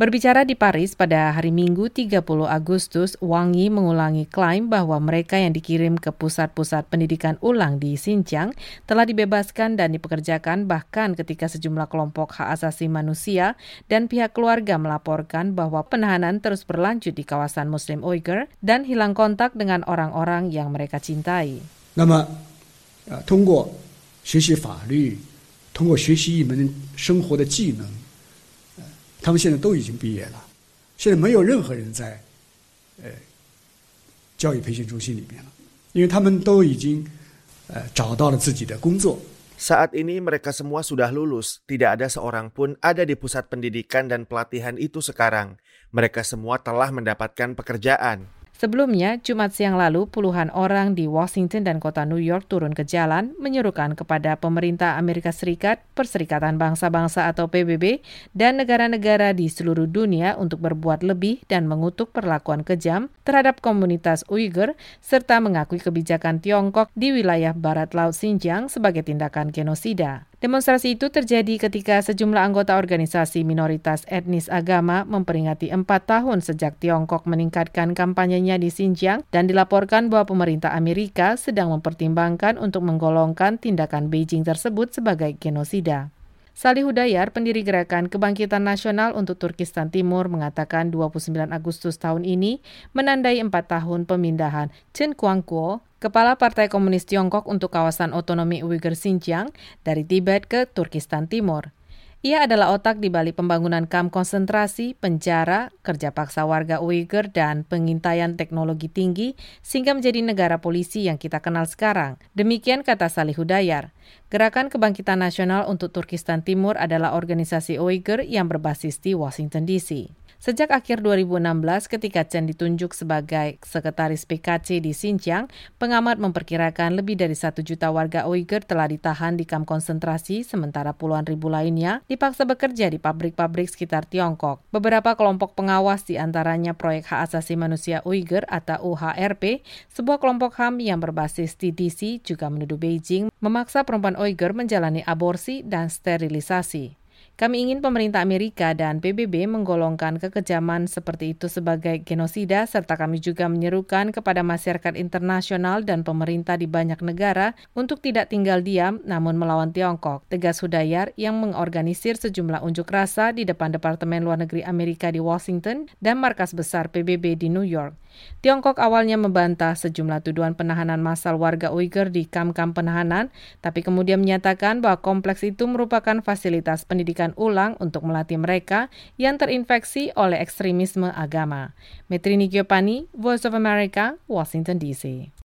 Berbicara di Paris pada hari Minggu 30 Agustus, Wang Yi mengulangi klaim bahwa mereka yang dikirim ke pusat-pusat pendidikan ulang di Xinjiang telah dibebaskan dan dipekerjakan bahkan ketika sejumlah kelompok hak asasi manusia dan pihak keluarga melaporkan bahwa penahanan terus berlanjut di kawasan Muslim Uyghur dan hilang kontak dengan orang-orang yang mereka cintai. 那么，呃，通过学习法律，通过学习一门生活的技能。 他们现在都已经毕业了，现在没有任何人在，呃，教育培训中心里面了，因为他们都已经，呃，找到了自己的工作。Saat ini mereka semua sudah lulus, tidak ada seorang pun ada di pusat pendidikan dan pelatihan itu sekarang. Mereka semua telah mendapatkan pekerjaan. Sebelumnya, Jumat siang lalu, puluhan orang di Washington dan kota New York turun ke jalan menyerukan kepada pemerintah Amerika Serikat, Perserikatan Bangsa-Bangsa atau PBB, dan negara-negara di seluruh dunia untuk berbuat lebih dan mengutuk perlakuan kejam terhadap komunitas Uyghur, serta mengakui kebijakan Tiongkok di wilayah Barat Laut Xinjiang sebagai tindakan genosida. Demonstrasi itu terjadi ketika sejumlah anggota organisasi minoritas etnis agama memperingati empat tahun sejak Tiongkok meningkatkan kampanyenya di Xinjiang dan dilaporkan bahwa pemerintah Amerika sedang mempertimbangkan untuk menggolongkan tindakan Beijing tersebut sebagai genosida. Salih Hudayar, pendiri Gerakan Kebangkitan Nasional untuk Turkistan Timur, mengatakan 29 Agustus tahun ini menandai empat tahun pemindahan Chen Guangguo Kepala Partai Komunis Tiongkok untuk kawasan otonomi Uyghur Xinjiang dari Tibet ke Turkistan Timur. Ia adalah otak di balik pembangunan kamp konsentrasi, penjara, kerja paksa warga Uyghur, dan pengintaian teknologi tinggi sehingga menjadi negara polisi yang kita kenal sekarang. Demikian kata Salih Hudayar. Gerakan Kebangkitan Nasional untuk Turkistan Timur adalah organisasi Uyghur yang berbasis di Washington DC. Sejak akhir 2016 ketika Chen ditunjuk sebagai sekretaris PKC di Xinjiang, pengamat memperkirakan lebih dari satu juta warga Uyghur telah ditahan di kamp konsentrasi, sementara puluhan ribu lainnya dipaksa bekerja di pabrik-pabrik sekitar Tiongkok. Beberapa kelompok pengawas di antaranya Proyek Hak Asasi Manusia Uyghur atau UHRP, sebuah kelompok HAM yang berbasis di DC juga menuduh Beijing memaksa perempuan Uyghur menjalani aborsi dan sterilisasi. Kami ingin pemerintah Amerika dan PBB menggolongkan kekejaman seperti itu sebagai genosida serta kami juga menyerukan kepada masyarakat internasional dan pemerintah di banyak negara untuk tidak tinggal diam namun melawan Tiongkok. Tegas Hudayar yang mengorganisir sejumlah unjuk rasa di depan Departemen Luar Negeri Amerika di Washington dan markas besar PBB di New York. Tiongkok awalnya membantah sejumlah tuduhan penahanan massal warga Uyghur di kam-kam penahanan, tapi kemudian menyatakan bahwa kompleks itu merupakan fasilitas pendidikan ulang untuk melatih mereka yang terinfeksi oleh ekstremisme agama. Metrini Giopani, Voice of America, Washington DC.